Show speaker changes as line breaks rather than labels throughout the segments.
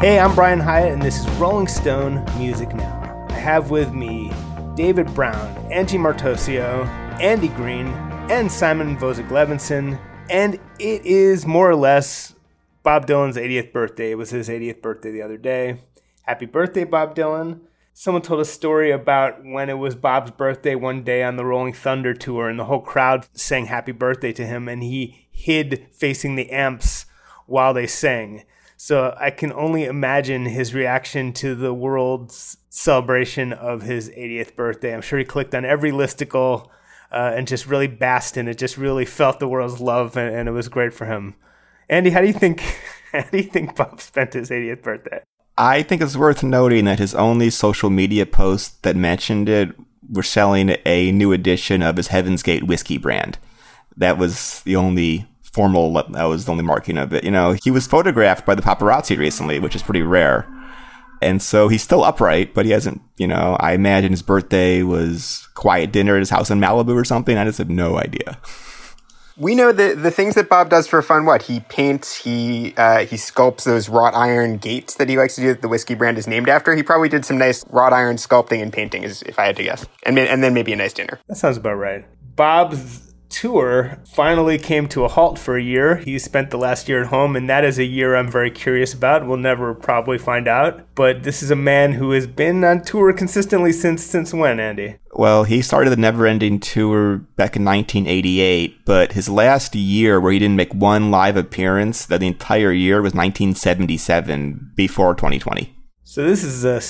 Hey, I'm Brian Hiatt, and this is Rolling Stone Music Now. I have with me David Brown, Angie Martoccio, Andy Greene, and Simon Vozick Levinson. And it is more or less Bob Dylan's 80th birthday. It was his 80th birthday the other day. Happy birthday, Bob Dylan. Someone told a story about when it was Bob's birthday one day on the Rolling Thunder tour, and the whole crowd sang happy birthday to him, and he hid facing the amps while they sang. So I can only imagine his reaction to the world's celebration of his 80th birthday. I'm sure he clicked on every listicle uh, and just really basked in it, just really felt the world's love, and, and it was great for him. Andy, how do you think? How do you think Bob spent his 80th birthday?
I think it's worth noting that his only social media posts that mentioned it were selling a new edition of his Heaven's Gate whiskey brand. That was the only formal, that was the only marking of it. You know, he was photographed by the paparazzi recently, which is pretty rare. And so he's still upright, but he hasn't, you know, I imagine his birthday was quiet dinner at his house in Malibu or something. I just have no idea.
We know the the things that Bob does for fun. What he paints, he uh, he sculpts those wrought iron gates that he likes to do. That the whiskey brand is named after. He probably did some nice wrought iron sculpting and painting, if I had to guess, and and then maybe a nice dinner.
That sounds about right. Bob's tour finally came to a halt for a year. He spent the last year at home, and that is a year I'm very curious about. We'll never probably find out. But this is a man who has been on tour consistently since since when, Andy?
Well, he started the Never Ending Tour back in 1988, but his last year where he didn't make one live appearance, that the entire year was 1977 before 2020.
So this is a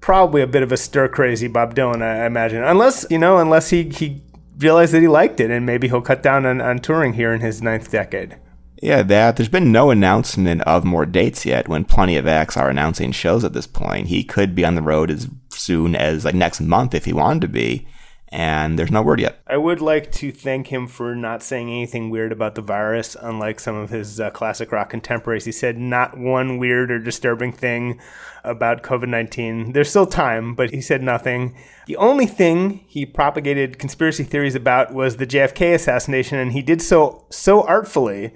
probably a bit of a stir crazy Bob Dylan, I imagine. Unless, you know, unless he, he realized that he liked it and maybe he'll cut down on, on touring here in his ninth decade.
Yeah, that. There's been no announcement of more dates yet when plenty of acts are announcing shows at this point. He could be on the road as soon as like next month if he wanted to be and there's no word yet.
I would like to thank him for not saying anything weird about the virus, unlike some of his uh, classic rock contemporaries. He said not one weird or disturbing thing about COVID 19. There's still time, but he said nothing. The only thing he propagated conspiracy theories about was the JFK assassination, and he did so so artfully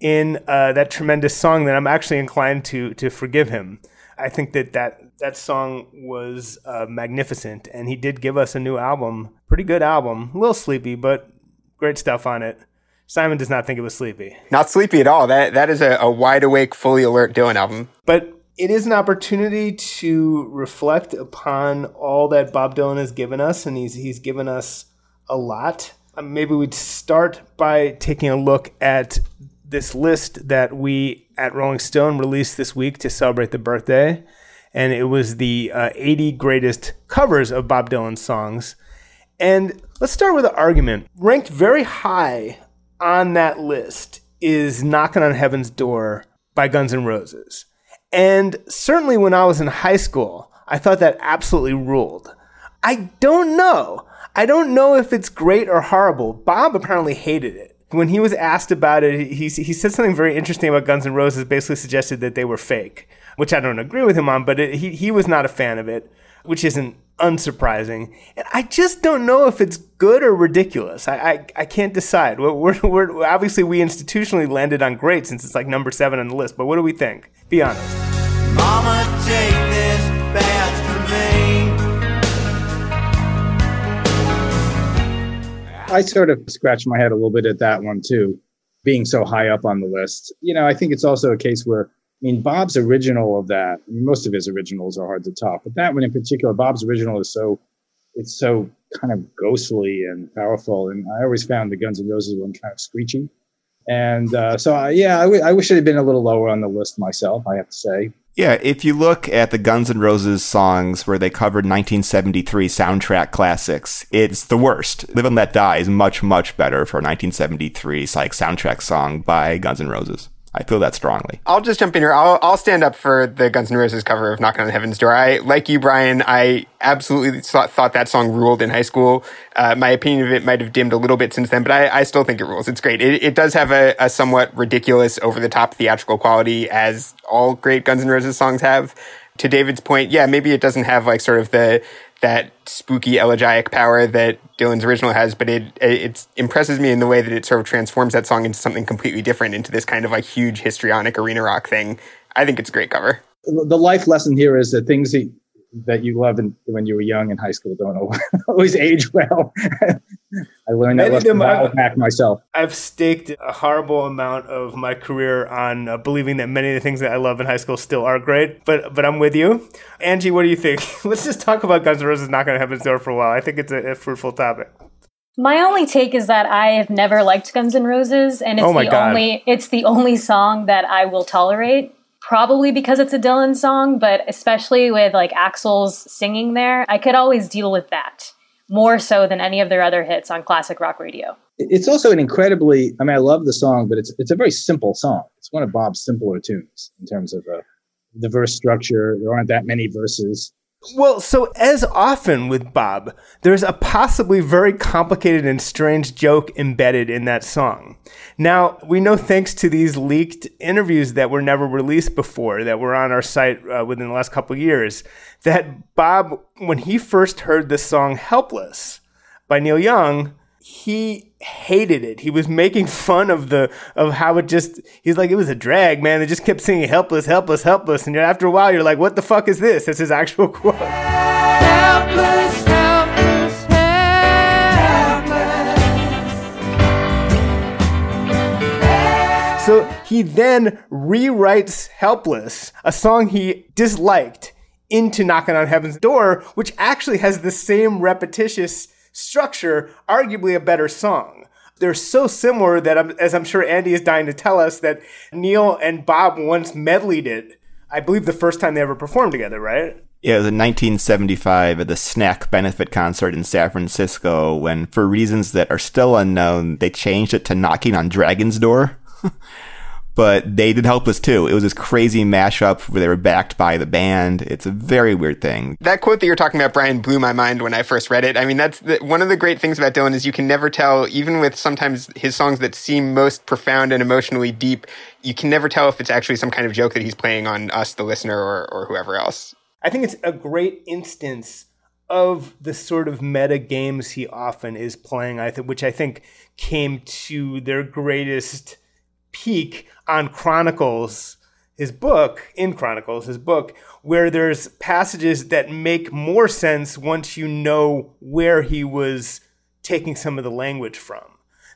in uh, that tremendous song that I'm actually inclined to to forgive him. I think that that, that song was uh, magnificent, and he did give us a new album, pretty good album, a little sleepy, but great stuff on it. Simon does not think it was sleepy.
Not sleepy at all. That that is a, a wide awake, fully alert Dylan album.
But it is an opportunity to reflect upon all that Bob Dylan has given us, and he's he's given us a lot. Um, maybe we'd start by taking a look at this list that we at Rolling Stone released this week to celebrate the birthday. And it was the uh, 80 greatest covers of Bob Dylan songs. And let's start with an argument. Ranked very high on that list is Knocking on Heaven's Door by Guns N' Roses. And certainly when I was in high school, I thought that absolutely ruled. I don't know. I don't know if it's great or horrible. Bob apparently hated it when he was asked about it, he, he said something very interesting about Guns N' Roses, basically suggested that they were fake, which I don't agree with him on, but it, he, he was not a fan of it, which isn't unsurprising. And I just don't know if it's good or ridiculous. I, I, I can't decide. We're, we're, we're, obviously, we institutionally landed on great since it's like number seven on the list, but what do we think? Be honest. Mama, take this badge
I sort of scratched my head a little bit at that one too, being so high up on the list. You know, I think it's also a case where, I mean, Bob's original of that, I mean, most of his originals are hard to top, but that one in particular, Bob's original is so, it's so kind of ghostly and powerful. And I always found the Guns N' Roses one kind of screechy. And uh, so, I, yeah, I, w- I wish it had been a little lower on the list myself, I have to say.
Yeah, if you look at the Guns N' Roses songs where they covered 1973 soundtrack classics, it's the worst. Live and Let Die is much, much better for a 1973 like soundtrack song by Guns N' Roses. I feel that strongly.
I'll just jump in here. I'll, I'll stand up for the Guns N' Roses cover of Knocking on Heaven's Door. I, like you, Brian, I absolutely thought, thought that song ruled in high school. Uh, my opinion of it might have dimmed a little bit since then, but I, I still think it rules. It's great. It, it does have a, a somewhat ridiculous, over the top theatrical quality, as all great Guns N' Roses songs have to David's point, yeah, maybe it doesn't have like sort of the that spooky elegiac power that Dylan's original has, but it it impresses me in the way that it sort of transforms that song into something completely different, into this kind of like huge histrionic arena rock thing. I think it's a great cover.
the life lesson here is that things that that you love when you were young in high school don't always age well. I learned that lesson back myself.
I've staked a horrible amount of my career on uh, believing that many of the things that I love in high school still are great, but but I'm with you. Angie, what do you think? Let's just talk about Guns N' Roses not going to Heaven's Door for a while. I think it's a, a, fruitful topic.
My only take is that I have never liked Guns N' Roses, and it's oh the God. only it's the only song that I will tolerate probably because it's a Dylan song, but especially with like Axl's singing there, I could always deal with that more so than any of their other hits on classic rock radio.
It's also an incredibly, I mean, I love the song, but it's it's a very simple song. It's one of Bob's simpler tunes in terms of uh, the verse structure. There aren't that many verses.
Well, so as often with Bob, there's a possibly very complicated and strange joke embedded in that song. Now, we know thanks to these leaked interviews that were never released before, that were on our site uh, within the last couple of years, that Bob, when he first heard the song Helpless by Neil Young, he hated it. He was making fun of the of how it just he's like it was a drag, man. They just kept singing helpless, helpless, helpless, and after a while you're like, what the fuck is this? That's his actual quote. Helpless, helpless, helpless. So he then rewrites Helpless, a song he disliked, into Knocking on Heaven's Door, which actually has the same repetitious structure, arguably a better song. They're so similar that, I'm, as I'm sure Andy is dying to tell us, that Neil and Bob once medleyed it. I believe the first time they ever performed together, right?
Yeah, it was in 1975 at the Snack benefit concert in San Francisco when, for reasons that are still unknown, they changed it to Knocking on Dragon's Door. but they did Helpless too. It was this crazy mashup where they were backed by the band. It's a very weird thing.
That quote that you're talking about, Brian, blew my mind when I first read it. I mean, that's the, one of the great things about Dylan is you can never tell, even with sometimes his songs that seem most profound and emotionally deep, you can never tell if it's actually some kind of joke that he's playing on us, the listener, or, or whoever else.
I think it's a great instance of the sort of meta games he often is playing, I think, which I think came to their greatest peak on Chronicles, his book, in Chronicles, his book, where there's passages that make more sense once you know where he was taking some of the language from.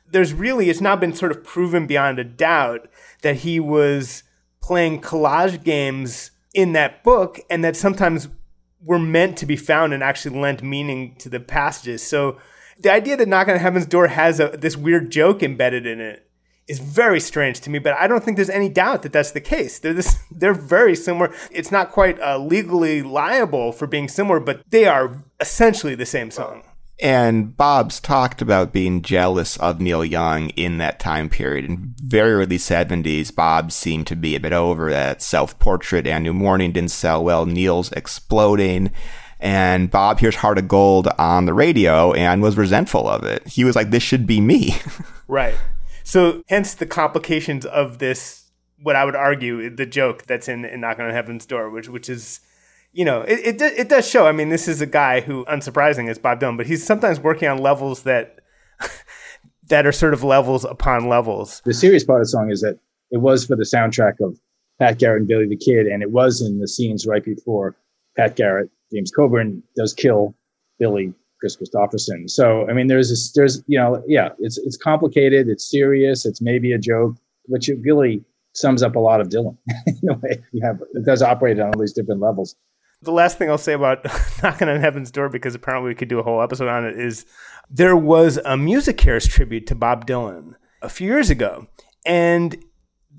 There's really, it's now been sort of proven beyond a doubt that he was playing collage games in that book and that sometimes were meant to be found and actually lent meaning to the passages. So the idea that Knock on Heaven's Door has a, this weird joke embedded in it is very strange to me, but I don't think there's any doubt that that's the case. They're this, they're very similar. It's not quite uh, legally liable for being similar, but they are essentially the same song.
And Bob's talked about being jealous of Neil Young in that time period. In very early 70s, Bob seemed to be a bit over that. Self Portrait and New Morning didn't sell well. Neil's exploding. And Bob hears Heart of Gold on the radio and was resentful of it. He was like, this should be me.
right. So hence the complications of this, what I would argue, the joke that's in, in Knocking on Heaven's Door, which which is, you know, it, it, it does show. I mean, this is a guy who, unsurprising, is Bob Dylan, but he's sometimes working on levels that that are sort of levels upon levels.
The serious part of the song is that it was for the soundtrack of Pat Garrett and Billy the Kid, and it was in the scenes right before Pat Garrett, James Coburn does kill Billy Kris Kristofferson. So I mean, there's this, there's you know, yeah, it's it's complicated, it's serious, it's maybe a joke, which it really sums up a lot of Dylan in a way. You have it does operate on all these different levels.
The last thing I'll say about knocking on heaven's door, because apparently we could do a whole episode on it, is there was a MusiCares tribute to Bob Dylan a few years ago, and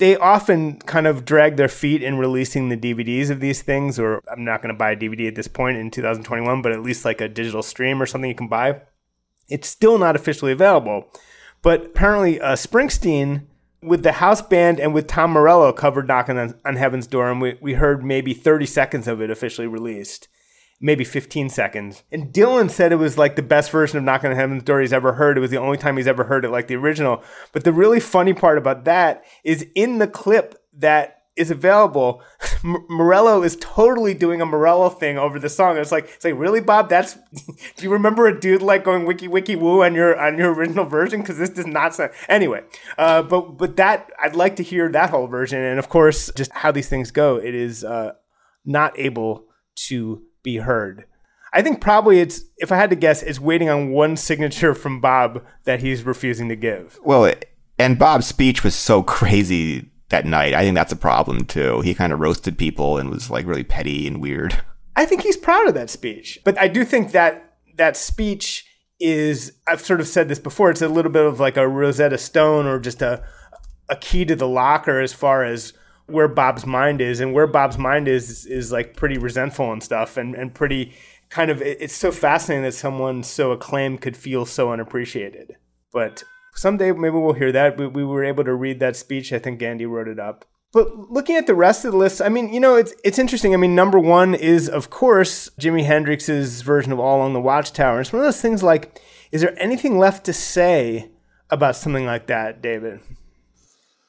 they often kind of drag their feet in releasing the DVDs of these things, or I'm not going to buy a DVD at this point in 2021, but at least like a digital stream or something you can buy. It's still not officially available. But apparently, uh, Springsteen, with the house band and with Tom Morello, covered Knocking on, on Heaven's Door, and we, we heard maybe 30 seconds of it officially released maybe 15 seconds. And Dylan said it was like the best version of Knocking on Heaven's Door he's ever heard. It was the only time he's ever heard it like the original. But the really funny part about that is in the clip that is available, M- Morello is totally doing a Morello thing over the song. It's like, it's like, really, Bob? That's. do you remember a dude like going wiki wiki woo on your on your original version? Because this does not sound. Anyway, uh, but but that I'd like to hear that whole version, and of course, just how these things go. It is uh, not able to be heard. I think probably it's, if I had to guess, it's waiting on one signature from Bob that he's refusing to give.
Well, and Bob's speech was so crazy that night. I think that's a problem too. He kind of roasted people and was like really petty and weird.
I think he's proud of that speech. But I do think that that speech is, I've sort of said this before, it's a little bit of like a Rosetta Stone or just a, a key to the locker as far as where Bob's mind is. And where Bob's mind is, is like pretty resentful and stuff and, and pretty kind of, it's so fascinating that someone so acclaimed could feel so unappreciated. But someday maybe we'll hear that. We, we were able to read that speech. I think Gandhi wrote it up. But looking at the rest of the list, I mean, you know, it's it's interesting. I mean, number one is of course Jimi Hendrix's version of All Along the Watchtower. It's one of those things like, is there anything left to say about something like that, David?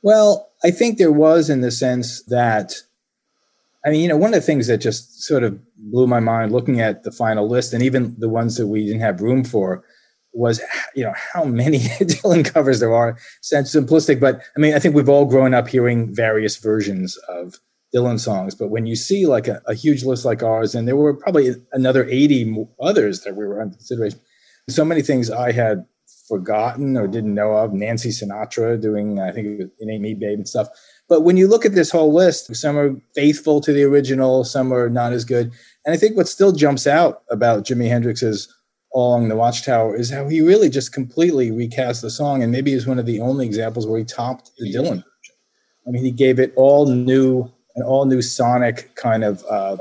Well, I think there was in the sense that, I mean, you know, one of the things that just sort of blew my mind looking at the final list and even the ones that we didn't have room for was you know how many Dylan covers there are. Sounds simplistic, but I mean I think we've all grown up hearing various versions of Dylan songs. But when you see like a, a huge list like ours, and there were probably another eighty others that we were under consideration. So many things I had forgotten or didn't know of. Nancy Sinatra doing I think it was It Ain't Me Babe and stuff. But when you look at this whole list, some are faithful to the original, some are not as good. And I think what still jumps out about Jimi Hendrix's "All along the Watchtower is how he really just completely recast the song, and maybe is one of the only examples where he topped the Dylan version. I mean, he gave it all new, an all new sonic kind of uh,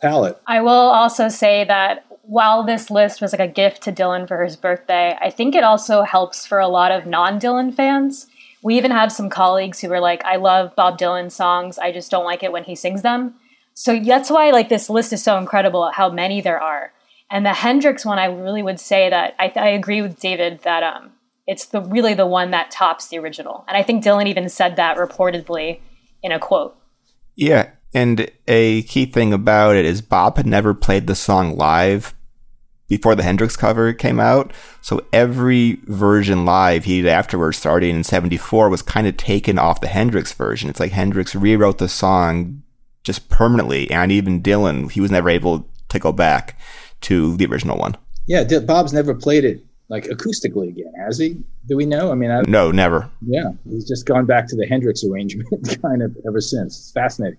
palette.
I will also say that while this list was like a gift to Dylan for his birthday, I think it also helps for a lot of non Dylan fans. We even have some colleagues who were like, I love Bob Dylan songs, I just don't like it when he sings them. So that's why like this list is so incredible how many there are and the Hendrix one, I really would say that I, I agree with David that um, it's the really the one that tops the original. And I think Dylan even said that reportedly in a quote.
Yeah, and a key thing about it is Bob had never played the song live before the Hendrix cover came out. So every version live he did afterwards, starting in 74, was kind of taken off the Hendrix version. It's like Hendrix rewrote the song just permanently. And even Dylan, he was never able to go back to the original one.
Yeah, Bob's never played it like acoustically again, has he? Do we know? I mean, I,
no, never.
Yeah, he's just gone back to the Hendrix arrangement kind of ever since. It's fascinating.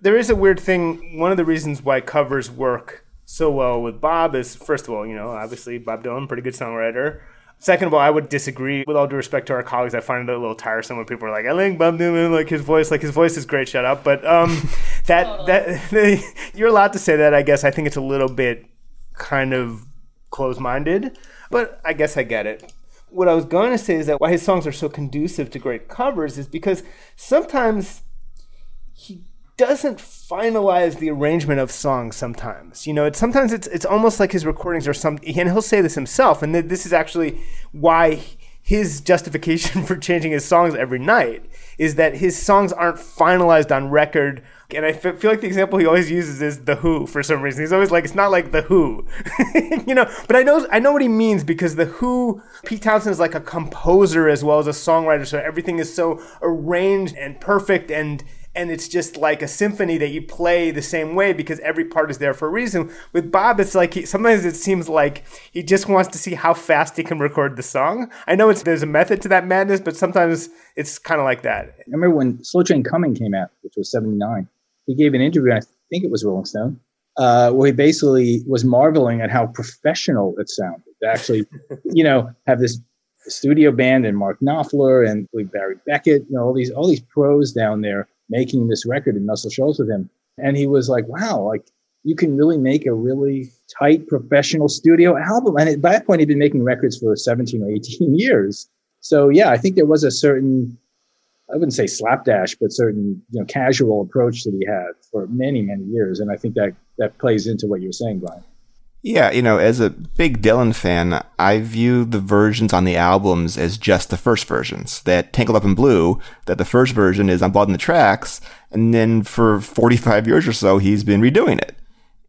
there is a weird thing. One of the reasons why covers work so well with Bob is, first of all, you know, obviously Bob Dylan, pretty good songwriter. Second of all, I would disagree. With all due respect to our colleagues, I find it a little tiresome when people are like, "I think Bob Dylan, like his voice, like his voice is great." Shut up. But um, that that you're allowed to say that. I guess I think it's a little bit kind of close-minded, but I guess I get it. What I was going to say is that why his songs are so conducive to great covers is because sometimes he doesn't finalize the arrangement of songs sometimes. You know, it's sometimes it's it's almost like his recordings are some and he'll say this himself and this is actually why his justification for changing his songs every night is that his songs aren't finalized on record. And I f- feel like the example he always uses is the Who for some reason. He's always like, it's not like the Who, you know. But I know I know what he means because the Who, Pete Townshend is like a composer as well as a songwriter, so everything is so arranged and perfect and and it's just like a symphony that you play the same way because every part is there for a reason. With Bob, it's like he, sometimes it seems like he just wants to see how fast he can record the song. I know it's there's a method to that madness, but sometimes it's kind of like that.
I remember when Slow Train Coming came out, which was '79. He gave an interview. I think it was Rolling Stone, uh, where he basically was marveling at how professional it sounded. To actually, you know, have this studio band and Mark Knopfler and Barry Beckett, you know, all these all these pros down there making this record and Muscle Shoals with him. And he was like, wow, like you can really make a really tight professional studio album. And at that point, he'd been making records for 17 or 18 years. So yeah, I think there was a certain, I wouldn't say slapdash, but certain, you know, casual approach that he had for many, many years. And I think that that plays into what you're saying, Brian.
Yeah, you know, as a big Dylan fan, I view the versions on the albums as just the first versions. That Tangled Up in Blue, that the first version is on Blood the Tracks, and then for 45 years or so, he's been redoing it.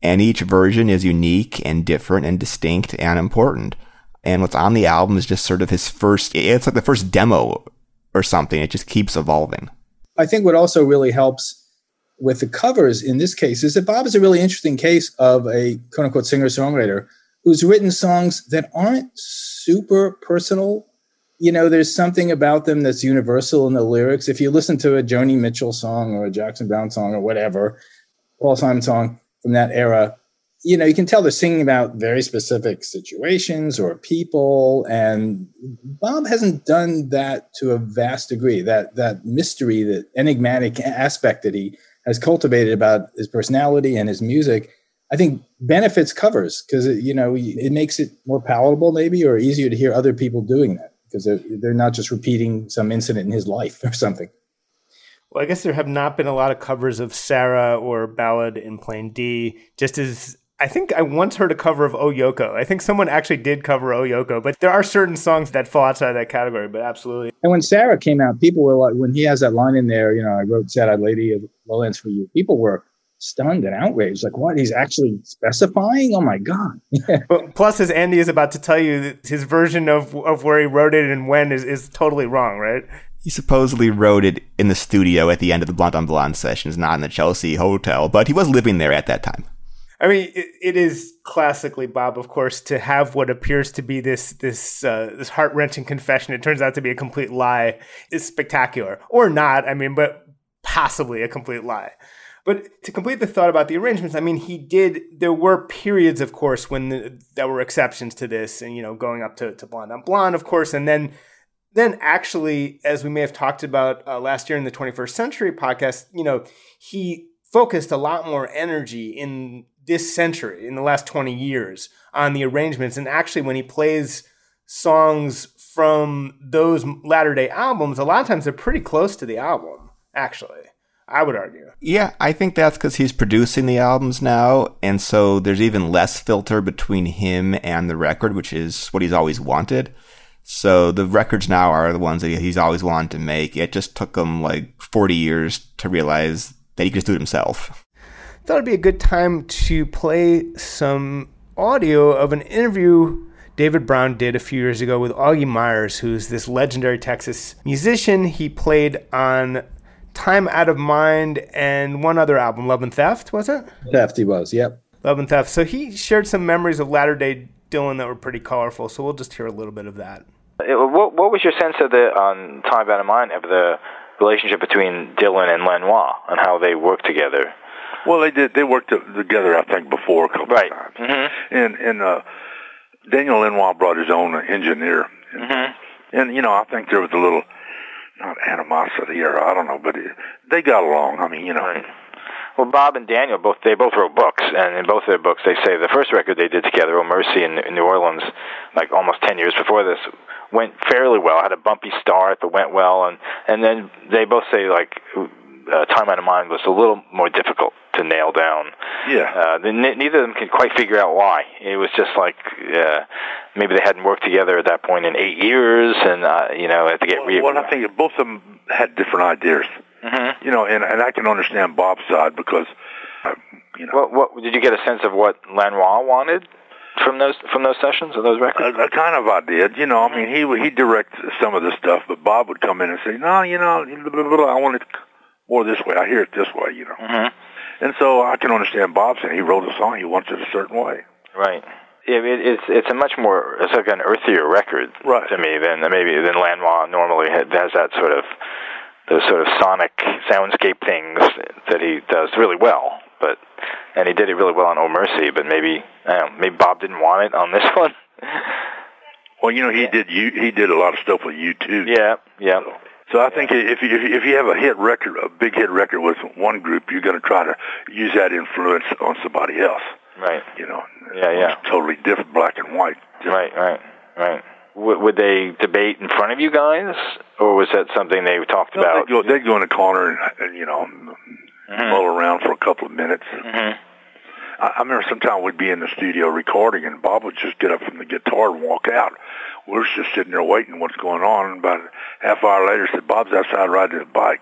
And each version is unique and different and distinct and important. And what's on the album is just sort of his first, it's like the first demo or something. It just keeps evolving.
I think what also really helps with the covers in this case is that Bob is a really interesting case of a quote unquote singer songwriter who's written songs that aren't super personal. You know, there's something about them that's universal in the lyrics. If you listen to a Joni Mitchell song or a Jackson Browne song or whatever, Paul Simon song from that era, you know, you can tell they're singing about very specific situations or people. And Bob hasn't done that to a vast degree. That that mystery, that enigmatic aspect that he has cultivated about his personality and his music, I think benefits covers because you know it makes it more palatable maybe or easier to hear other people doing that because they're, they're not just repeating some incident in his life or something.
Well, I guess there have not been a lot of covers of Sarah or Ballad in Plain D, just as I think I once heard a cover of Oh Yoko. I think someone actually did cover Oh Yoko, but there are certain songs that fall outside that category, but absolutely.
And when Sarah came out, people were like, when he has that line in there, you know, I wrote Sad Eyed Lady of Lowlands for You, people were stunned and outraged. Like, what? He's actually specifying? Oh my God.
plus, as Andy is about to tell you, his version of, of where he wrote it and when is, is totally wrong, right?
He supposedly wrote it in the studio at the end of the Blonde on Blonde sessions, not in the Chelsea hotel, but he was living there at that time.
I mean, it, it is classically Bob, of course, to have what appears to be this this uh, this heart wrenching confession. It turns out to be a complete lie. Is spectacular, or not? I mean, but possibly a complete lie. But to complete the thought about the arrangements, I mean, he did. There were periods, of course, when the, there were exceptions to this, and you know, going up to, to Blonde on Blonde, of course, and then then actually, as we may have talked about uh, last year in the 21st Century podcast, you know, he focused a lot more energy in this century, in the last 20 years, on the arrangements. And actually, when he plays songs from those latter day albums, a lot of times they're pretty close to the album, actually. I would argue.
Yeah, I think that's because he's producing the albums now, and so there's even less filter between him and the record, which is what he's always wanted. So the records now are the ones that he's always wanted to make. It just took him like 40 years to realize that he could just do it himself
thought it'd be a good time to play some audio of an interview David Brown did a few years ago with Augie Myers, who's this legendary Texas musician. He played on Time Out of Mind and one other album, Love and Theft, was it?
Theft, he was, yep.
Love and Theft. So he shared some memories of latter day Dylan that were pretty colorful. So we'll just hear a little bit of that.
What, what was your sense of the on Time Out of Mind of the relationship between Dylan and Lanois and how they worked together?
Well, they did. They worked together, I think, before a couple
right.
of times.
Mm-hmm.
And and uh, Daniel Lanois brought his own engineer,
and, mm-hmm.
and you know, I think there was a little not animosity or I don't know, but it, they got along. I mean, you know.
Right. Well, Bob and Daniel both they both wrote books, and in both their books they say the first record they did together, "Oh Mercy" in, in New Orleans, like almost ten years before this, went fairly well. Had a bumpy start, but went well, and and then they both say like uh, "Time Out of Mind" was a little more difficult to nail down.
Yeah.
Uh, neither of them could quite figure out why. It was just like uh, maybe they hadn't worked together at that point in eight years, and uh, you know had to get.
Well,
re-
well I think both of them had different ideas.
Mm-hmm.
You know, and and I can understand Bob's side because, uh, you know.
What, what did you get a sense of what Lanois wanted? From those from those sessions or those records,
a, a kind of I did. You know, I mean, he he direct some of the stuff, but Bob would come in and say, "No, you know, I want it more this way. I hear it this way." You know.
Mm-hmm.
And so I can understand Bob saying he wrote a song, he wants it a certain way.
Right. It, it, it's it's a much more it's like an earthier record
right.
to me than maybe than Lanois normally has that sort of those sort of sonic soundscape things that he does really well. but and he did it really well on Oh Mercy. But maybe I don't know, maybe Bob didn't want it on this one.
well, you know, he did you he did a lot of stuff with U2.
Yeah, yeah.
So, so I think if you if you have a hit record, a big hit record with one group, you're going to try to use that influence on somebody else.
Right.
You know.
Yeah, yeah.
Totally different, black and white.
Right, right, right. W- would they debate in front of you guys, or was that something they talked
no,
about?
They'd go, they'd go in the corner and, and you know, mm-hmm. mull around for a couple of minutes.
Mm-hmm.
I, I remember sometime we'd be in the studio recording, and Bob would just get up from the guitar and walk out. We were just sitting there waiting what's going on. And about a half hour later, said Bob's outside riding his bike.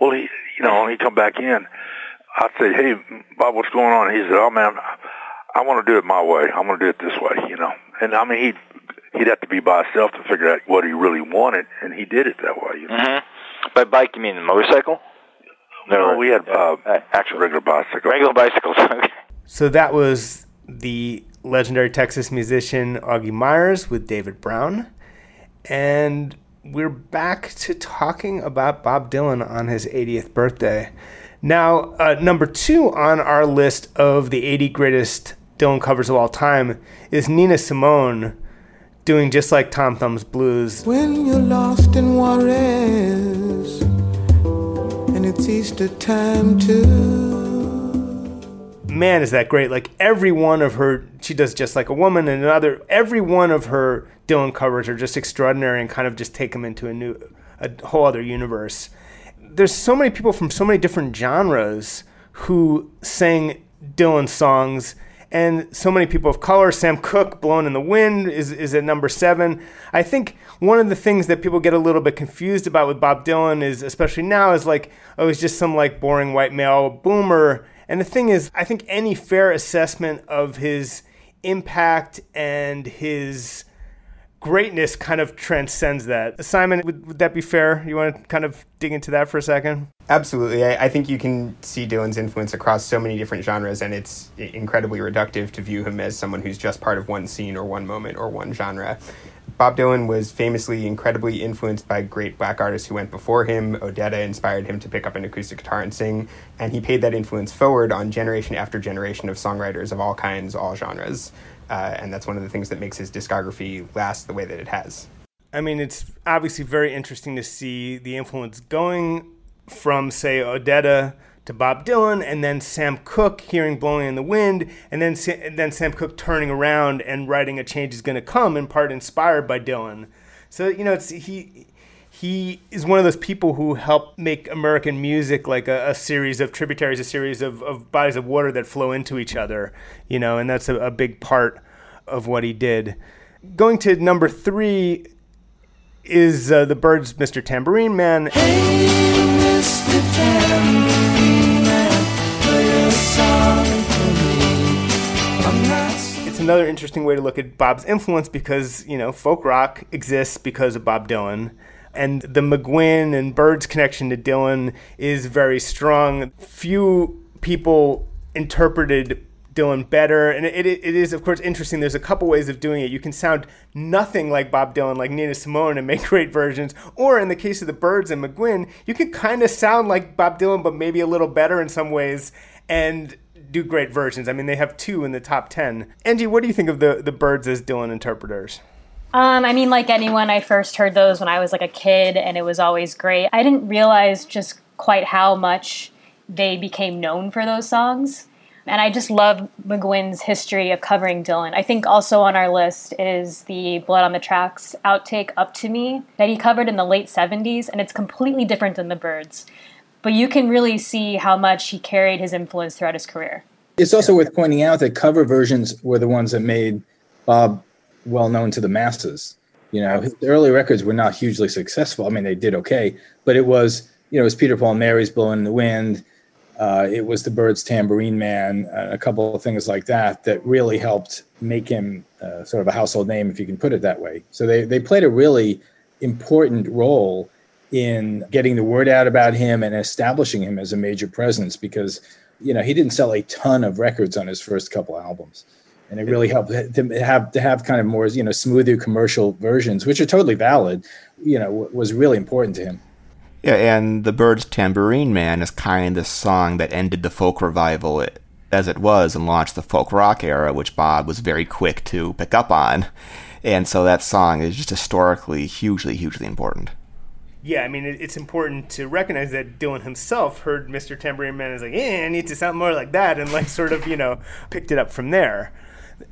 Well, he, you know, when he come back in, I'd say, "Hey, Bob, what's going on?" He said, "Oh man, I want to do it my way. I'm going to do it this way," you know. And I mean, he'd he'd have to be by himself to figure out what he really wanted, and he did it that way. You know?
mm-hmm. By bike, you mean the motorcycle?
No, we had uh, actual regular bicycles.
Regular bicycles. okay.
So that was the legendary Texas musician Augie Myers with David Brown. And we're back to talking about Bob Dylan on his 80th birthday. Now, uh, number two on our list of the 80 greatest Dylan covers of all time is Nina Simone doing just like Tom Thumb's Blues.
When you're lost in Juarez and it's Easter time too
man, is that great! Like every one of her, she does just like a woman, and another. Every one of her Dylan covers are just extraordinary and kind of just take them into a new, a whole other universe. There's so many people from so many different genres who sang Dylan songs, and so many people of color. Sam Cooke, Blown in the Wind," is is at number seven. I think one of the things that people get a little bit confused about with Bob Dylan is, especially now, is like, oh, he's just some like boring white male boomer and the thing is, I think any fair assessment of his impact and his greatness kind of transcends that. Simon, would, would that be fair? You want to kind of dig into that for a second?
Absolutely. I, I, think you can see Dylan's influence across so many different genres, and it's incredibly reductive to view him as someone who's just part of one scene or one moment or one genre. Bob Dylan was famously incredibly influenced by great black artists who went before him. Odetta inspired him to pick up an acoustic guitar and sing, and he paid that influence forward on generation after generation of songwriters of all kinds, all genres. Uh, and that's one of the things that makes his discography last the way that it has.
I mean, it's obviously very interesting to see the influence going from, say, Odetta to Bob Dylan, and then Sam Cooke hearing "Blowing in the Wind," and then and then Sam Cooke turning around and writing "A Change Is to Come," in part inspired by Dylan. So you know, it's he he is one of those people who help make American music like a, a series of tributaries, a series of, of bodies of water that flow into each other. You know, and that's a, a big part of what he did. Going to number three is uh, the Byrds, "Mr. Tambourine Man."
Hey,
another interesting way to look at Bob's influence because, you know, folk rock exists because of Bob Dylan. And the McGuinn and Byrds' connection to Dylan is very strong. Few people interpreted Dylan better. And it, it, it is, of course, interesting. There's a couple ways of doing it. You can sound nothing like Bob Dylan, like Nina Simone, and make great versions. Or in the case of the Byrds and McGuinn, you can kind of sound like Bob Dylan, but maybe a little better in some ways. And do great versions. I mean, they have two in the top 10. Angie, what do you think of the, the Byrds as Dylan interpreters?
Um, I mean, like anyone, I first heard those when I was like a kid, and it was always great. I didn't realize just quite how much they became known for those songs. And I just love McGuinn's history of covering Dylan. I think also on our list is the Blood on the Tracks outtake Up to Me that he covered in the late 70s, and it's completely different than the Byrds but you can really see how much he carried his influence throughout his career.
It's also worth pointing out that cover versions were the ones that made Bob well known to the masses. You know, his early records were not hugely successful. I mean, they did okay, but it was, you know, it was Peter Paul and Mary's Blowing in the Wind. Uh, it was the Byrds Tambourine Man, uh, a couple of things like that that really helped make him uh, sort of a household name, if you can put it that way. So they, they played a really important role in getting the word out about him and establishing him as a major presence because you know he didn't sell a ton of records on his first couple albums and it really helped to have to have kind of more you know smoother commercial versions which are totally valid you know was really important to him
Yeah, and The Byrds Tambourine Man is kind of the song that ended the folk revival as it was and launched the folk rock era, which Bob was very quick to pick up on. And so that song is just historically hugely, hugely important.
Yeah, I mean, it's important to recognize that Dylan himself heard Mr. Tambourine Man is like, eh, I need to sound more like that, and like sort of, you know, picked it up from there.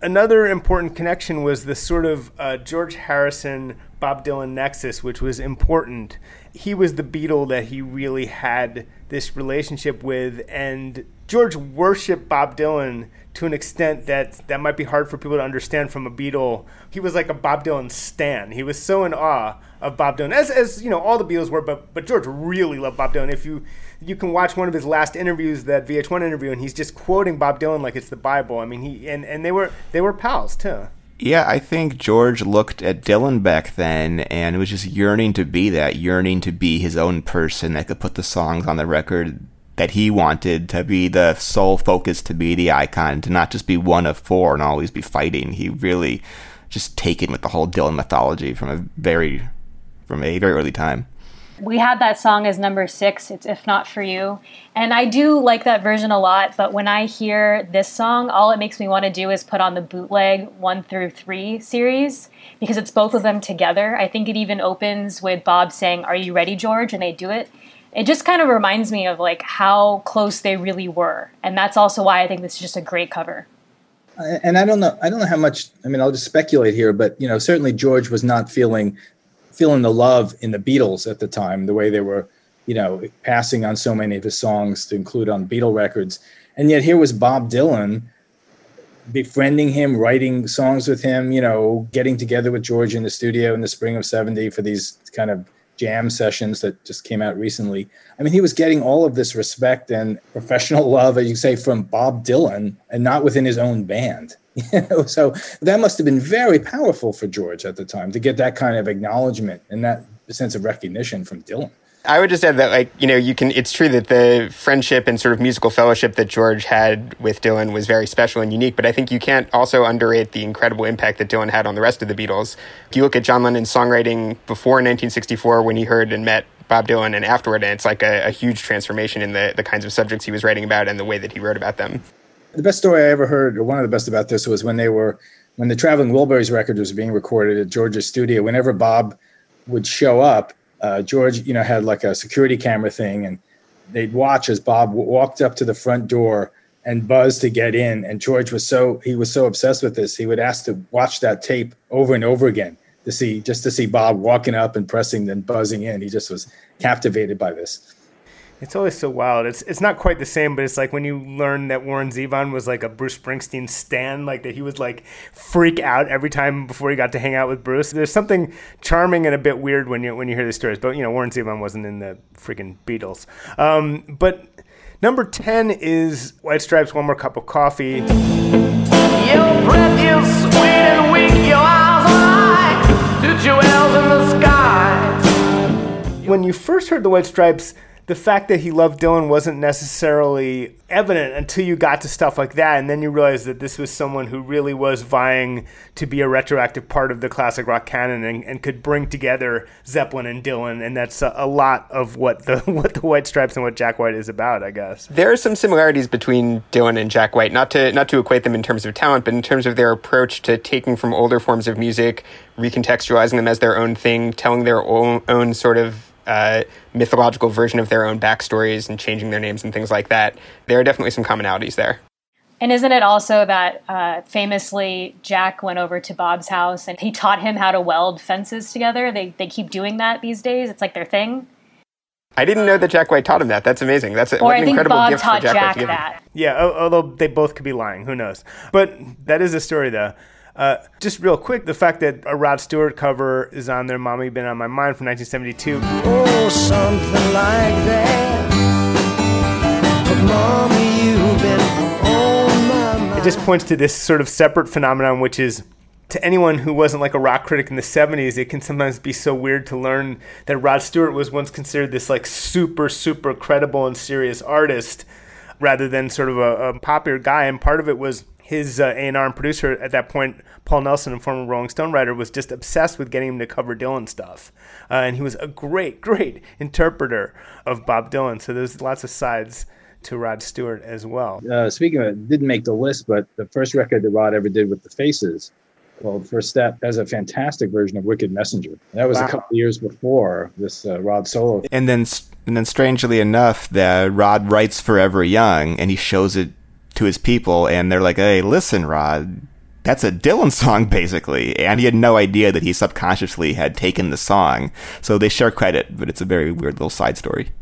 Another important connection was the sort of uh, George Harrison Bob Dylan nexus, which was important. He was the Beatle that he really had this relationship with, and George worshipped Bob Dylan to an extent that that might be hard for people to understand from a Beatle. He was like a Bob Dylan stan. He was so in awe of Bob Dylan, as as you know all the Beatles were, but but George really loved Bob Dylan. If you you can watch one of his last interviews, that VH1 interview, and he's just quoting Bob Dylan like it's the Bible. I mean, he and and they were they were pals too.
Yeah, I think George looked at Dylan back then and was just yearning to be that, yearning to be his own person that could put the songs on the record that he wanted to be the sole focus, to be the icon, to not just be one of four and always be fighting. He really just taken with the whole Dylan mythology from a very from a very early time.
We had that song as number six, it's If Not For You. And I do like that version a lot, but when I hear this song, all it makes me want to do is put on the bootleg one through three series because it's both of them together. I think it even opens with Bob saying, Are you ready, George? And they do it it just kind of reminds me of like how close they really were and that's also why i think this is just a great cover
and i don't know i don't know how much i mean i'll just speculate here but you know certainly george was not feeling feeling the love in the beatles at the time the way they were you know passing on so many of his songs to include on beatle records and yet here was bob dylan befriending him writing songs with him you know getting together with george in the studio in the spring of 70 for these kind of jam sessions that just came out recently. I mean, he was getting all of this respect and professional love, as you say, from Bob Dylan and not within his own band. so that must have been very powerful for George at the time to get that kind of acknowledgement and that sense of recognition from Dylan.
I would just add that, like, you know, you can, it's true that the friendship and sort of musical fellowship that George had with Dylan was very special and unique, but I think you can't also underrate the incredible impact that Dylan had on the rest of the Beatles. If you look at John Lennon's songwriting before 1964 when he heard and met Bob Dylan and afterward, and it's like a, a huge transformation in the, the kinds of subjects he was writing about and the way that he wrote about them.
The best story I ever heard, or one of the best about this, was when they were, when the Traveling Wilburys record was being recorded at George's studio, whenever Bob would show up, uh, George, you know, had like a security camera thing, and they'd watch as Bob walked up to the front door and buzzed to get in. And George was so he was so obsessed with this, he would ask to watch that tape over and over again to see just to see Bob walking up and pressing and buzzing in. He just was captivated by this.
It's always so wild. It's it's not quite the same, but it's like when you learn that Warren Zevon was like a Bruce Springsteen stan, like that he would like freak out every time before he got to hang out with Bruce. There's something charming and a bit weird when you when you hear these stories. But you know, Warren Zevon wasn't in the freaking Beatles. Um, but number ten is White Stripes. One more cup of coffee. Your breath is sweet and weak. Your eyes are like two jewels in the sky. When you first heard the White Stripes the fact that he loved Dylan wasn't necessarily evident until you got to stuff like that, and then you realize that this was someone who really was vying to be a retroactive part of the classic rock canon and, and could bring together Zeppelin and Dylan, and that's a, a, lot of what the what the White Stripes and what Jack White is about, I guess.
There are some similarities between Dylan and Jack White, not to not to equate them in terms of talent, but in terms of their approach to taking from older forms of music, recontextualizing them as their own thing, telling their own, own sort of uh, mythological version of their own backstories and changing their names and things like that. There are definitely some commonalities there.
And isn't it also that uh, famously Jack went over to Bob's house and he taught him how to weld fences together? They, they keep doing that these days. It's like their thing.
I didn't know that Jack White taught him that. That's amazing. That's a,
or
what
an
I incredible
Bob
gift
taught
for Jack,
Jack
White to
that.
Yeah, although they both could be lying. Who knows? But that is a story, though. Uh, just real quick, the fact that a Rod Stewart cover is on there, "Mommy Been on My Mind" from 1972. Oh, something like that. But mommy, you've been on my mind. It just points to this sort of separate phenomenon, which is to anyone who wasn't like a rock critic in the 70s, it can sometimes be so weird to learn that Rod Stewart was once considered this like super, super credible and serious artist rather than sort of a, a popular guy. And part of it was his uh, A&R and producer at that point, Paul Nelson, a former Rolling Stone writer, was just obsessed with getting him to cover Dylan stuff. Uh, and he was a great, great interpreter of Bob Dylan. So there's lots of sides to Rod Stewart as well.
Uh, speaking of it, didn't make the list, but the first record that Rod ever did with the Faces, well, First Step, has a fantastic version of Wicked Messenger. That was wow. a couple years before this uh, Rod solo.
And then, and then, strangely enough, that Rod writes Forever Young, and he shows it to his people, and they're like, "Hey, listen, Rod." That's a Dylan song, basically. And he had no idea that he subconsciously had taken the song. So they share credit, but it's a very weird little side story.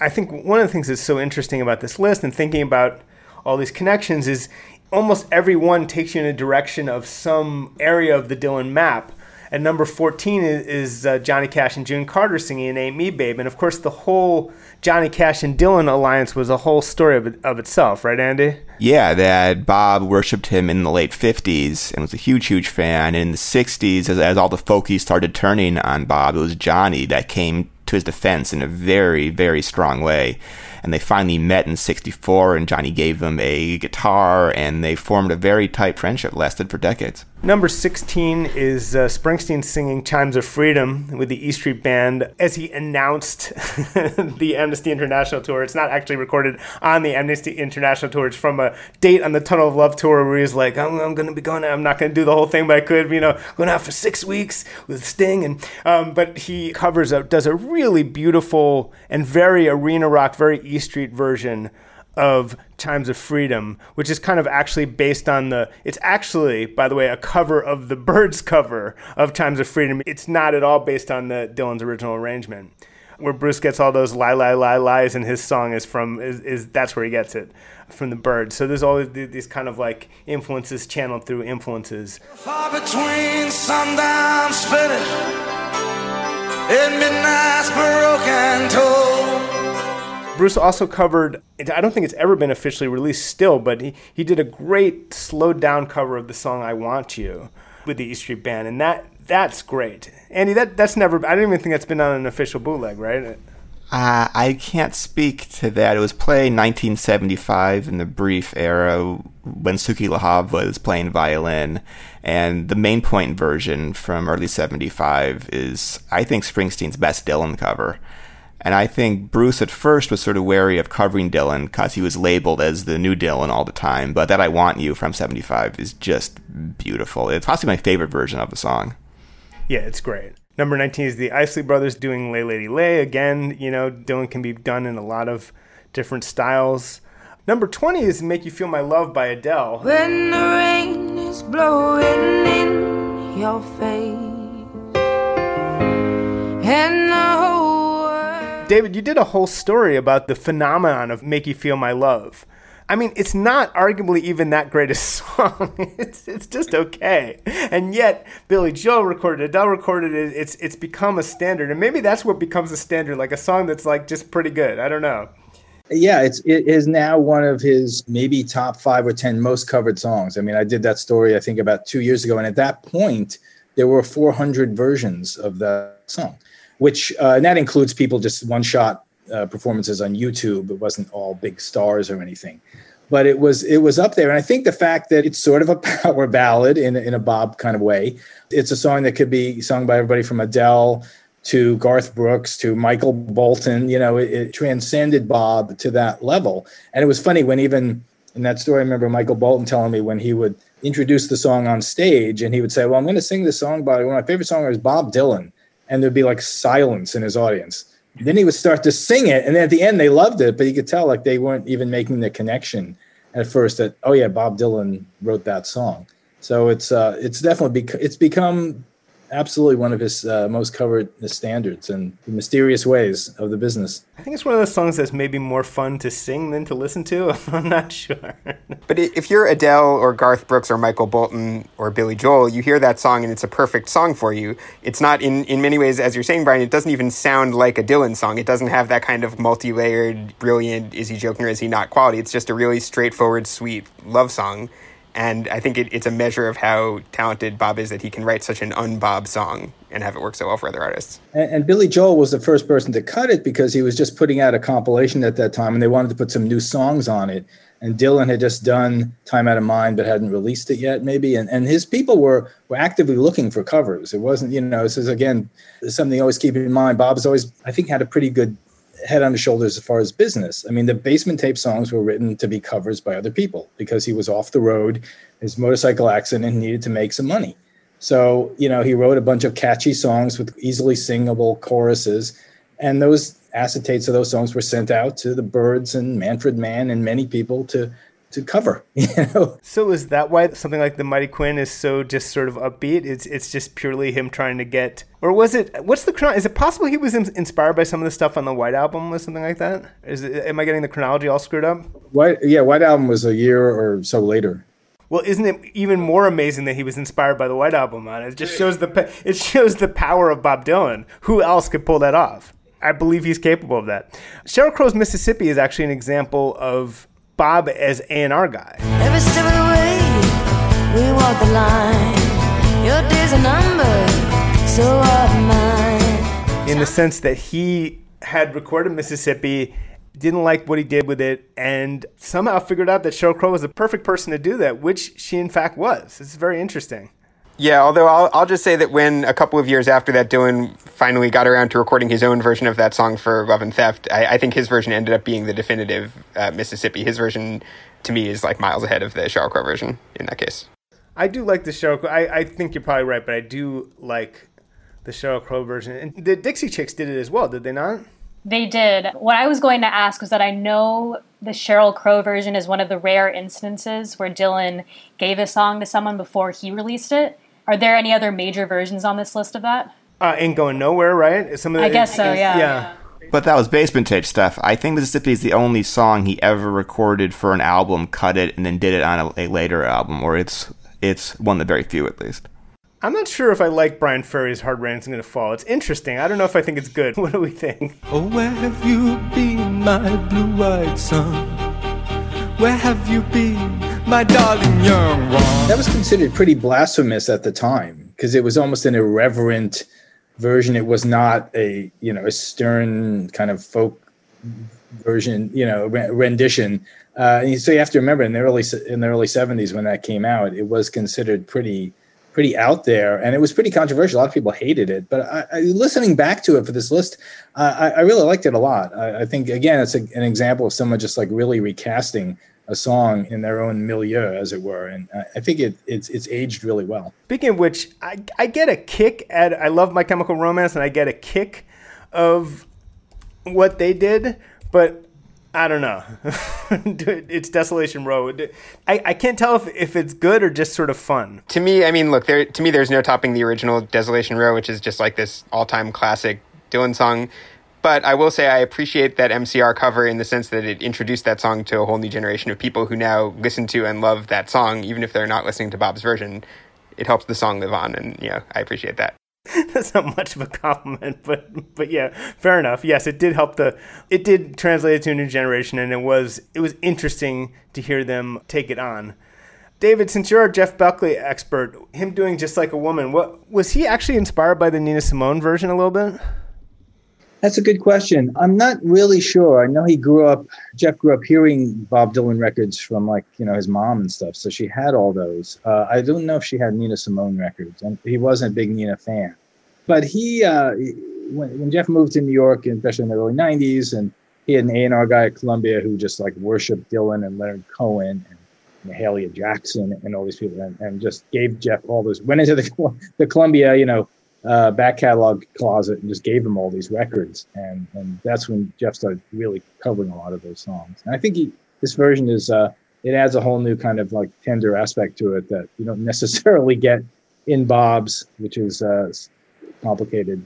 I think one of the things that's so interesting about this list and thinking about all these connections is almost every one takes you in a direction of some area of the Dylan map. And number 14 is, is uh, Johnny Cash and June Carter singing Ain't Me Babe. And of course, the whole Johnny Cash and Dylan alliance was a whole story of, of itself, right, Andy?
Yeah, that Bob worshipped him in the late 50s and was a huge, huge fan. And in the 60s, as, as all the folkies started turning on Bob, it was Johnny that came to his defense in a very, very strong way. And they finally met in 64, and Johnny gave them a guitar, and they formed a very tight friendship, lasted for decades.
Number 16 is uh, Springsteen singing Chimes of Freedom with the E Street Band as he announced the Amnesty International tour. It's not actually recorded on the Amnesty International tour. It's from a date on the Tunnel of Love tour where he's like, I'm, I'm going to be going, I'm not going to do the whole thing, but I could, you know, going out for six weeks with Sting. And um, But he covers, a, does a really beautiful and very arena rock, very E Street version of Chimes of Freedom, which is kind of actually based on the. It's actually, by the way, a cover of the Byrds cover of Chimes of Freedom. It's not at all based on the Dylan's original arrangement. Where Bruce gets all those lie, lie, lie, lies, and his song is from is, is that's where he gets it from the Byrds. So there's always these kind of like influences channeled through influences.
Far between and midnight's broken toll.
Bruce also covered, I don't think it's ever been officially released still, but he, he did a great slowed down cover of the song I Want You with the E Street Band. And that that's great. Andy, that, that's never, I don't even think that's been on an official bootleg, right?
Uh, I can't speak to that. It was played 1975 in the brief era when Suki Lahav was playing violin. And the main point version from early 75 is, I think, Springsteen's best Dylan cover. And I think Bruce at first was sort of wary of covering Dylan because he was labeled as the new Dylan all the time. But That I Want You from 75 is just beautiful. It's possibly my favorite version of the song.
Yeah, it's great. Number 19 is the Isley Brothers doing Lay Lady Lay. Again, you know, Dylan can be done in a lot of different styles. Number 20 is Make You Feel My Love by Adele.
When the rain is blowing in your face and the whole
David, you did a whole story about the phenomenon of Make You Feel My Love. I mean, it's not arguably even that great a song. it's it's just okay. And yet, Billy Joel recorded it, Adele recorded it. It's it's become a standard, and maybe that's what becomes a standard, like a song that's like just pretty good. I don't know.
Yeah, it's it is now one of his maybe top five or ten most covered songs. I mean, I did that story I think about two years ago, and at that point, there were 400 versions of that song which uh, and that includes people just one shot uh, performances on YouTube. It wasn't all big stars or anything, but it was it was up there. And I think the fact that it's sort of a power ballad in in a Bob kind of way. It's a song that could be sung by everybody from Adele to Garth Brooks to Michael Bolton. You know, it, it transcended Bob to that level. And it was funny when even in that story, I remember Michael Bolton telling me when he would introduce the song on stage and he would say, Well, I'm going to sing this song by one of my favorite songwriters, Bob Dylan and there'd be like silence in his audience. Then he would start to sing it, and then at the end they loved it, but you could tell like they weren't even making the connection at first that oh yeah, Bob Dylan wrote that song. So it's uh, it's definitely bec- it's become absolutely one of his uh, most covered standards and the mysterious ways of the business.
I think it's one of those songs that's maybe more fun to sing than to listen to. I'm not sure.
but if you're Adele or Garth Brooks or Michael Bolton or Billy Joel, you hear that song and it's a perfect song for you. It's not in in many ways, as you're saying, Brian. It doesn't even sound like a Dylan song. It doesn't have that kind of multi-layered, brilliant. Is he joking or is he not? Quality. It's just a really straightforward, sweet love song and I think it, it's a measure of how talented Bob is that he can write such an un-Bob song and have it work so well for other artists.
And, and, Billy Joel was the first person to cut it because he was just putting out a compilation at that time, and they wanted to put some new songs on it. And Dylan had just done "Time Out of Mind" but hadn't released it yet, maybe. And and his people were were actively looking for covers. It wasn't, you know, this is again something always keep in mind. Bob's always, I think, had a pretty good head on his shoulders as far as business. I mean, the basement tape songs were written to be covers by other people because he was off the road, his motorcycle accident, and needed to make some money. So, you know, he wrote a bunch of catchy songs with easily singable choruses. And those acetates of those songs were sent out to the Byrds and Manfred Mann and many people to to cover. You know.
So is that why something like the Mighty Quinn is so just sort of upbeat? It's it's just purely him trying to get, or was it? What's the is it possible he was inspired by some of the stuff on the White Album or something like that? Is it, am I getting the chronology all screwed up?
White, yeah, White Album was a year or so later.
Well, isn't it even more amazing that he was inspired by the White Album on it? It just shows the it shows the power of Bob Dylan. Who else could pull that off? I believe he's capable of that. Sheryl Crow's Mississippi is actually an example of Bob as A&R guy. Every step of the way, we walk the line. Your days are numbered, so are mine. In the sense that he had recorded Mississippi didn't like what he did with it, and somehow figured out that Sheryl Crow was the perfect person to do that, which she in fact was. It's very interesting.
Yeah, although I'll, I'll just say that when a couple of years after that, Dylan finally got around to recording his own version of that song for Love and Theft, I, I think his version ended up being the definitive uh, Mississippi. His version, to me, is like miles ahead of the Sheryl Crow version in that case.
I do like the Sheryl Crow. I, I think you're probably right, but I do like the Sheryl Crow version. And the Dixie Chicks did it as well, did they not?
They did. What I was going to ask was that I know the Sheryl Crow version is one of the rare instances where Dylan gave a song to someone before he released it. Are there any other major versions on this list of that?
Uh, ain't going nowhere, right?
Some of the, I guess so. Yeah.
Yeah.
But that was basement tape stuff. I think Mississippi is the only song he ever recorded for an album, cut it, and then did it on a, a later album, or it's it's one of the very few at least.
I'm not sure if I like Bryan Ferry's Hard Rain's Gonna Fall. It's interesting. I don't know if I think it's good. What do we think? Oh, where have you been, my blue-eyed son?
Where have you been, my darling young one? That was considered pretty blasphemous at the time because it was almost an irreverent version. It was not a, you know, a stern kind of folk version, you know, rendition. Uh, so you have to remember in the early in the early 70s when that came out, it was considered pretty pretty out there, and it was pretty controversial. A lot of people hated it, but I, I, listening back to it for this list, I, I, really liked it a lot. I, think again, it's a, an example of someone just like really recasting a song in their own milieu, as it were, and I think it it's it's aged really well.
Speaking of which, I I get a kick at I love My Chemical Romance, and I get a kick of what they did, but I don't know. it's Desolation Row. I, I can't tell if, if it's good or just sort of fun.
To me, I mean, look, there to me, there's no topping the original Desolation Row, which is just like this all time classic Dylan song. But I will say I appreciate that MCR cover in the sense that it introduced that song to a whole new generation of people who now listen to and love that song, even if they're not listening to Bob's version. It helps the song live on, and you know, I appreciate that.
That's not much of a compliment, but but yeah, fair enough. Yes, it did help the it did translate it to a new generation, and it was it was interesting to hear them take it on. David, since you're a Jeff Buckley expert, him doing just like a woman, what was he actually inspired by the Nina Simone version a little bit?
That's a good question. I'm not really sure. I know he grew up. Jeff grew up hearing Bob Dylan records from like you know his mom and stuff, so she had all those. Uh, I don't know if she had Nina Simone records, and he wasn't a big Nina fan. But he, uh, when, when Jeff moved to New York, especially in the early '90s, and he had an A&R guy at Columbia who just like worshipped Dylan and Leonard Cohen and Mahalia Jackson and all these people, and, and just gave Jeff all those. Went into the the Columbia, you know uh, back catalog closet and just gave him all these records, and and that's when Jeff started really covering a lot of those songs. And I think he, this version is uh, it adds a whole new kind of like tender aspect to it that you don't necessarily get in Bob's, which is a complicated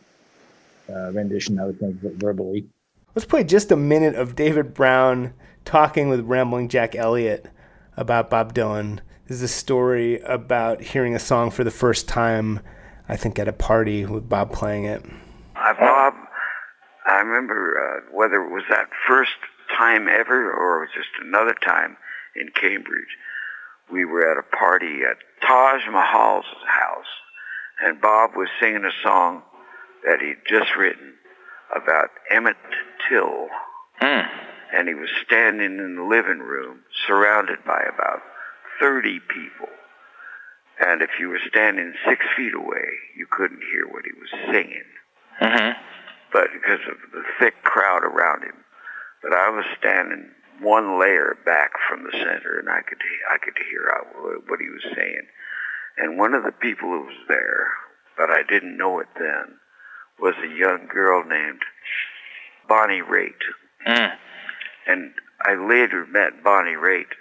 uh, rendition, I would think, verbally.
Let's play just a minute of David Brown talking with Rambling Jack Elliott about Bob Dylan. This is a story about hearing a song for the first time I think at a party with Bob playing it.
Uh, Bob, I remember uh, whether it was that first time ever or it was just another time in Cambridge. We were at a party at Taj Mahal's house, and Bob was singing a song that he'd just written about Emmett Till.
Mm.
And he was standing in the living room surrounded by about 30 people. And if you were standing six feet away, you couldn't hear what he was singing.
Mm-hmm.
But because of the thick crowd around him. But I was standing one layer back from the center, and I could I could hear what he was saying. And one of the people who was there, but I didn't know it then, was a young girl named Bonnie Raitt.
Mm.
And I later met Bonnie Raitt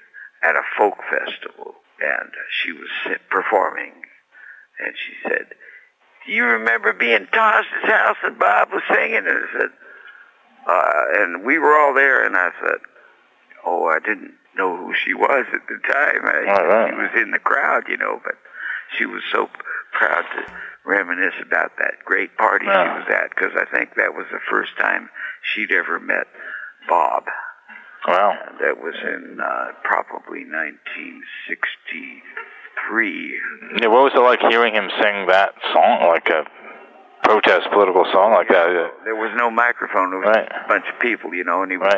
at a folk festival, and she was performing, and she said, "Do you remember being Taj's house and Bob was singing?" And I said, uh, and we were all there, and I said, "Oh, I didn't know who she was at the time. I,
All right.
She was in the crowd, you know, but she was so proud to reminisce about that great party
Yeah.
she was at because I think that was the first time she'd ever met Bob.
Wow.
And that was in uh, probably 1963.
Yeah, what was it like hearing him sing that song, like a protest political song like that? Yeah.
There was no microphone. There was a bunch of people, you know, and he was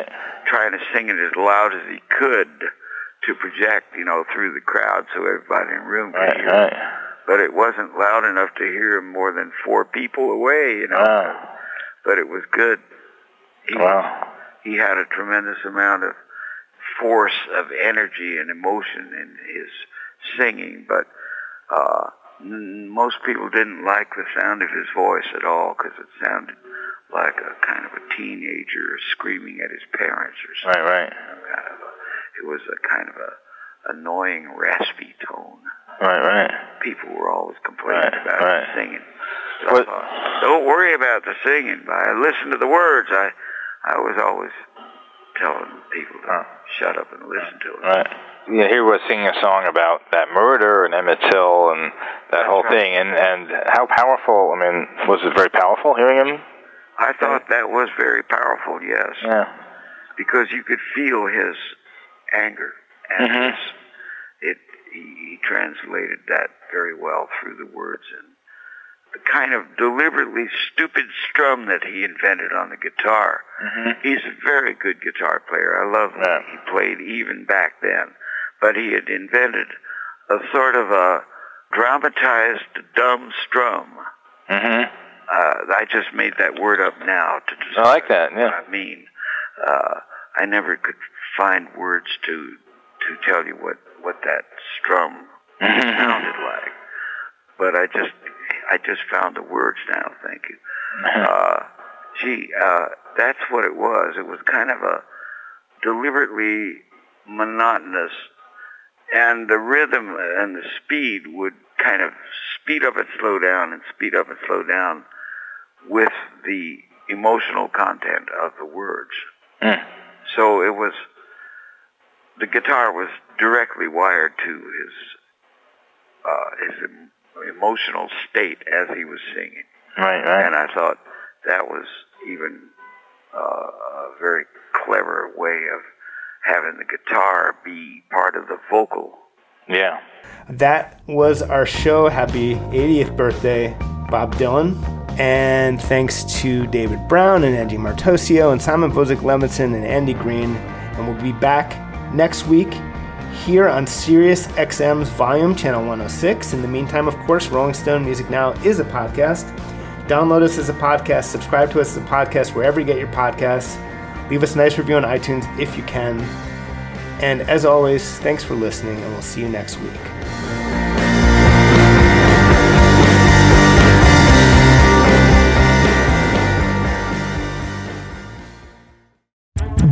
trying to sing it as loud as he could to project, you know, through the crowd so everybody in the room could
Right,
hear.
right.
him. But it wasn't loud enough to hear him more than four people away, you know. But it was good. He,
Wow.
He had a tremendous amount of force of energy and emotion in his singing, but uh, most people didn't like the sound of his voice at all because it sounded like a kind of a teenager screaming at his parents or something.
Right, right.
Kind of a, it was a kind of a annoying, raspy tone.
Right, right.
People were always complaining
Right,
about
right.
his singing. So I thought, don't worry about the singing. I listen to the words. I, I was always telling people to shut up and listen to it.
Right. Yeah, he was singing a song about that murder and Emmett Till and that whole thing, and and how powerful. I mean, was it very powerful hearing him?
I thought that was very powerful, yes.
Yeah.
Because you could feel his anger. And
Mhm.
his, it, he, he translated that very well through the words. And the kind of deliberately stupid strum that he invented on the guitar. He's a very good guitar player. I love what he played even back then. But he had invented a sort of a dramatized dumb strum.
Mm-hmm.
Uh, I just made that word up now to
I like that. Yeah.
I mean, uh, I never could find words to to tell you what what that strum sounded like. But I just I just found the words now. Thank you. Uh, gee, uh, that's what it was. It was kind of a deliberately monotonous, and the rhythm and the speed would kind of speed up and slow down and speed up and slow down with the emotional content of the words.
Mm.
So it was the guitar was directly wired to his uh, his emotional state as he was singing.
Right, right.
And I thought that was even uh, a very clever way of having the guitar be part of the vocal.
Yeah.
That was our show. Happy 80th birthday, Bob Dylan. And thanks to David Brown and Angie Martoccio and Simon Vozick Levinson and Andy Greene. And we'll be back next week here on Sirius XM's Volume Channel 106. In the meantime, of course, Rolling Stone Music Now is a podcast. Download us as a podcast, subscribe to us as a podcast wherever you get your podcasts. Leave us a nice review on iTunes if you can. And as always, thanks for listening, and we'll see you next week.